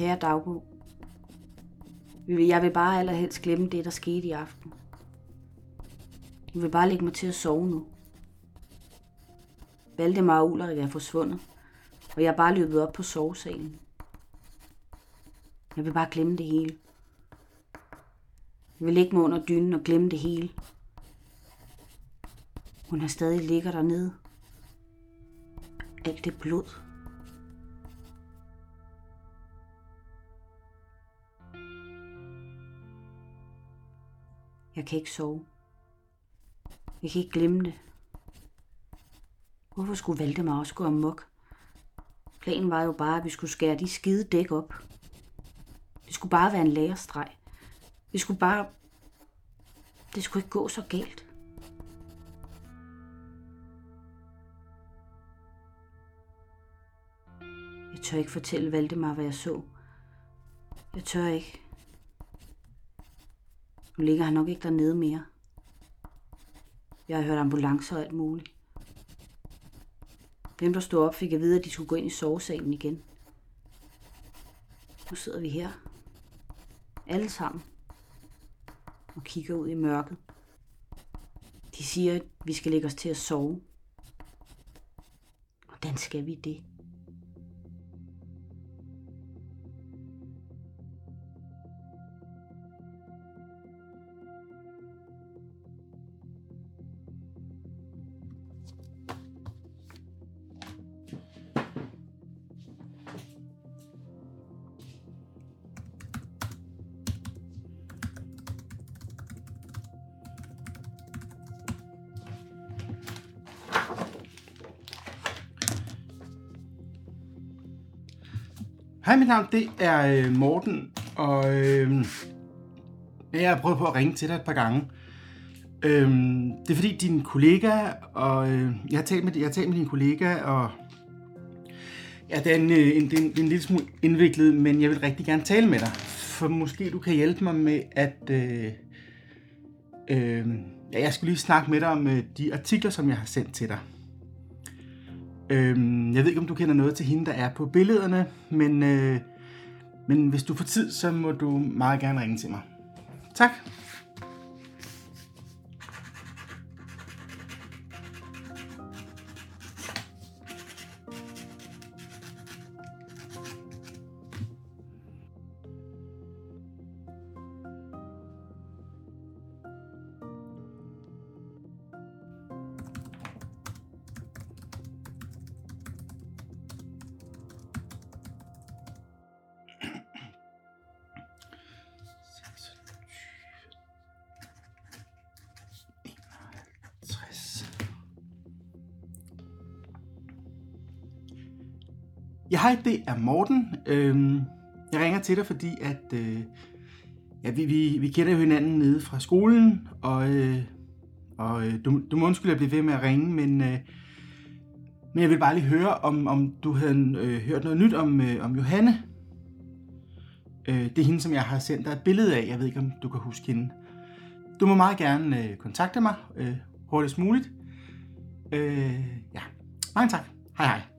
Kære dagbog. Jeg vil bare allerhelst glemme det, der skete i aften. Jeg vil bare lægge mig til at sove nu. Valdemar og Ulrik er forsvundet, og jeg er bare løbet op på sovesalen. Jeg vil bare glemme det hele. Jeg vil ligge mig under dynen og glemme det hele. Hun har stadig ligger dernede. Alt det blod. Jeg kan ikke sove. Jeg kan ikke glemme det. Hvorfor skulle Valdemar også gå amok? Planen var jo bare, at vi skulle skære de skide dæk op. Det skulle bare være en lærestreg. Vi skulle bare... Det skulle ikke gå så galt. Jeg tør ikke fortælle Valdemar, hvad jeg så. Jeg tør ikke. Nu ligger han nok ikke dernede mere. Jeg har hørt ambulancer og alt muligt. Dem, der stod op, fik at vide, at de skulle gå ind i sovesalen igen. Nu sidder vi her. Alle sammen. Og kigger ud i mørket. De siger, at vi skal lægge os til at sove. Hvordan skal vi det? Hej, mit navn det er øh, Morten, og øh, jeg har prøvet på at ringe til dig et par gange. Øh, det er fordi din kollega, og øh, jeg, har talt med, jeg har talt med din kollega, og ja, det er, en, øh, en, det, er en, det er en lille smule indviklet, men jeg vil rigtig gerne tale med dig, for måske du kan hjælpe mig med at... Øh, øh, ja, jeg skulle lige snakke med dig om øh, de artikler, som jeg har sendt til dig. Øhm, jeg ved ikke, om du kender noget til hende, der er på billederne, men, øh, men hvis du får tid, så må du meget gerne ringe til mig. Tak. Ja, hej, det er Morten. Øhm, jeg ringer til dig, fordi at øh, ja, vi, vi, vi kender jo hinanden nede fra skolen, og, øh, og øh, du, du må undskylde, at jeg ved med at ringe, men, øh, men jeg vil bare lige høre, om, om du havde øh, hørt noget nyt om, øh, om Johanne. Øh, det er hende, som jeg har sendt dig et billede af. Jeg ved ikke, om du kan huske hende. Du må meget gerne øh, kontakte mig øh, hurtigst muligt. Øh, ja, mange tak. Hej hej.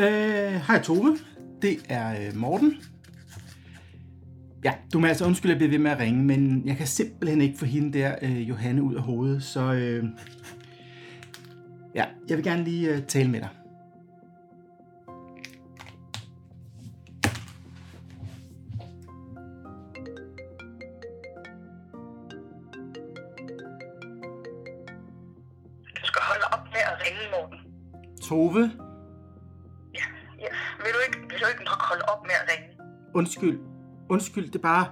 Øh, hej Tove, det er øh, Morten. Ja, du må altså undskylde, at jeg bliver ved med at ringe, men jeg kan simpelthen ikke få hende der, øh, Johanne, ud af hovedet, så øh, ja, jeg vil gerne lige øh, tale med dig. Du skal holde op med at ringe, Morten. Tove, undskyld, undskyld, det er bare,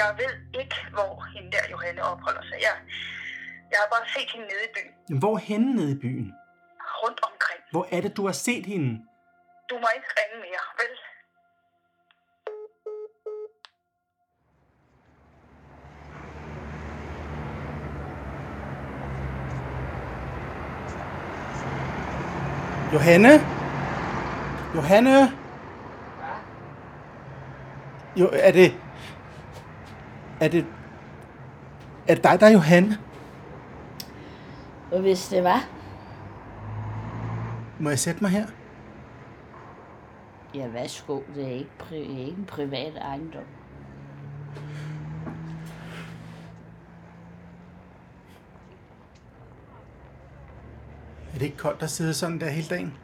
Jeg ved ikke, hvor hende der Johanne opholder sig. Jeg, jeg har bare set hende nede i byen. Jamen, hvor henne nede i byen? Rundt omkring. Hvor er det, du har set hende? Du må ikke ringe mere, vel? Johanne? Johanne? Jo, er det... Er det... Er det dig, der er Johanne? Og hvis det var, Må jeg sætte mig her? ja værsgo, det er ikke, pri- det er ikke en privat ejendom. Er det ikke koldt at sidde sådan der hele dagen?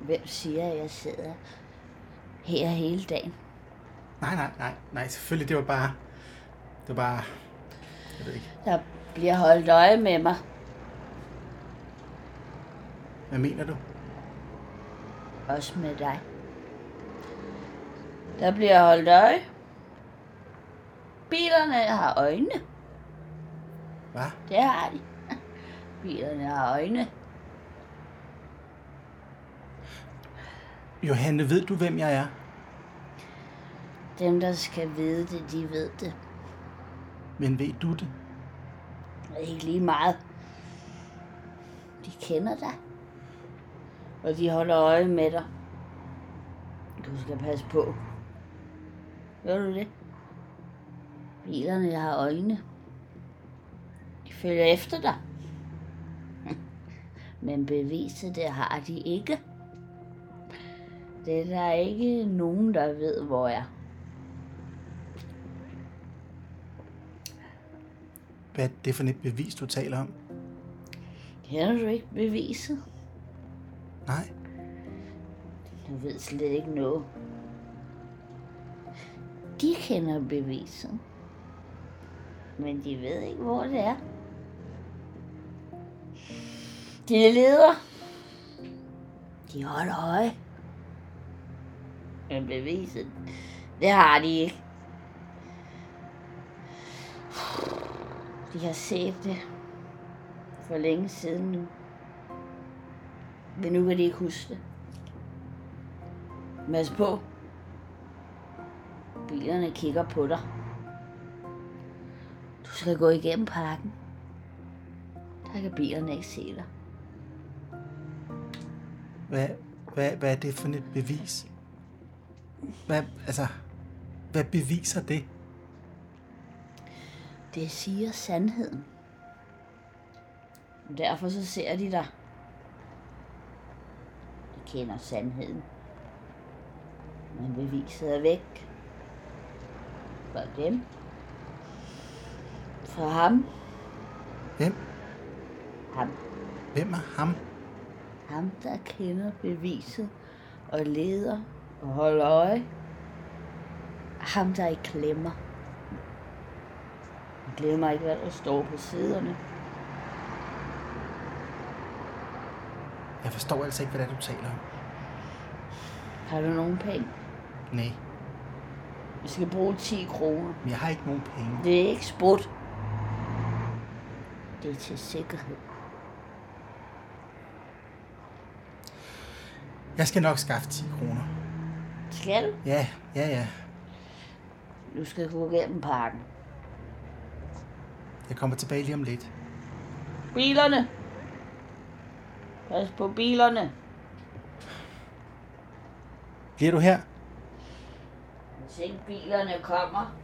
Hvem siger, at jeg sidder her hele dagen? Nej, nej, nej, nej, selvfølgelig, det var bare... Det var bare... Jeg ved ikke. Der bliver holdt øje med mig. Hvad mener du? Også med dig. Der bliver holdt øje. Bilerne har øjne. Hvad? Det har de. Bilerne har øjne. Johanne, ved du, hvem jeg er? Dem, der skal vide det, de ved det. Men ved du det? Ikke lige meget. De kender dig. Og de holder øje med dig. Du skal passe på. Gør du det? Bilerne har øjne. De følger efter dig. Men beviset, det har de ikke. Det er der ikke nogen, der ved, hvor er. Hvad er det for et bevis, du taler om? Kender du ikke beviset? Nej. Du ved slet ikke noget. De kender beviset. Men de ved ikke, hvor det er. De leder. De holder øje. Men beviset, det har de ikke. De har set det for længe siden nu. Men nu kan de ikke huske det. Pas på. Bilerne kigger på dig. Du skal gå igennem parken. Der kan bilerne ikke se dig. Hvad, hvad, hvad er det for et bevis? Hvad, altså, hvad beviser det? Det siger sandheden. Derfor så ser de dig. De kender sandheden. Men beviset er væk. Fra dem. Fra ham. Hvem? Ham. Hvem er ham? Ham, der kender beviset og leder og holder øje. Ham, der ikke glemmer. Han glemmer ikke, hvad der står på siderne. Jeg forstår altså ikke, hvad det er, du taler om. Har du nogen penge? Nej, Vi skal bruge 10 kroner. men jeg har ikke nogen penge. Det er ikke sprut. Det er til sikkerhed. Jeg skal nok skaffe 10 kroner. Skal du? Ja, ja, ja. Du skal gå gennem parken. Jeg kommer tilbage lige om lidt. Bilerne! Pas på bilerne. Bliver du her? Hvis ikke bilerne kommer,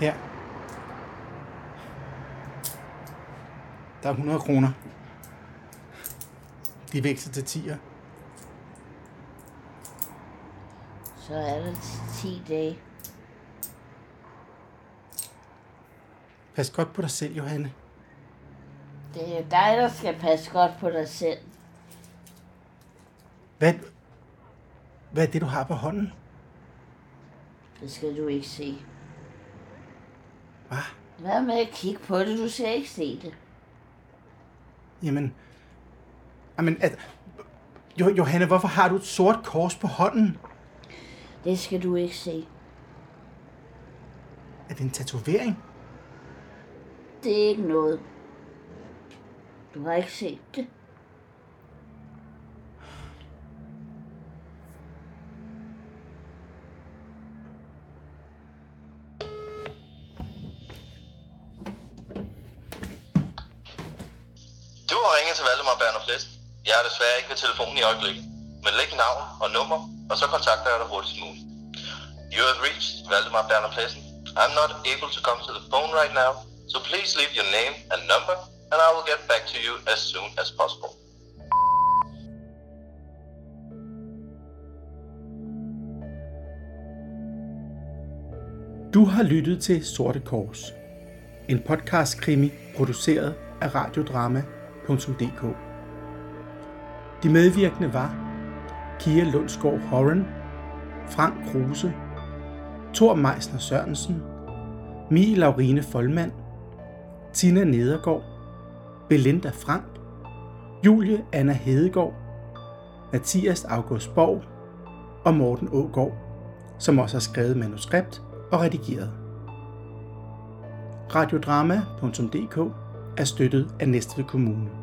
Her. Der er 100 kroner. De vækster til 10'er. Så er der 10 dage. Pas godt på dig selv, Johanne. Det er dig, der skal passe godt på dig selv. Hvad, hvad er det, du har på hånden? Det skal du ikke se. Hvad? Hvad med at kigge på det? Du skal ikke se det. Jamen, jamen at, jo, Johanne, hvorfor har du et sort kors på hånden? Det skal du ikke se. Er det en tatovering? Det er ikke noget. Du har ikke set det. Ringe til Valdemar Berner Flest. Jeg er desværre ikke ved telefonen i øjeblikket. Men læg navn og nummer, og så kontakter jeg dig hurtigst muligt. You have reached Valdemar Berner Plessen. I'm not able to come to the phone right now, so please leave your name and number, and I will get back to you as soon as possible. Du har lyttet til Sorte Kors. En podcast-krimi produceret af radiodrama.dk. De medvirkende var Kia Lundsgaard Horan, Frank Kruse, Thor Meisner Sørensen, Mie Laurine Folmand, Tina Nedergaard, Belinda Frank, Julie Anna Hedegaard, Mathias August Borg og Morten Ågaard, som også har skrevet manuskript og redigeret. Radiodrama.dk er støttet af Næstved Kommune.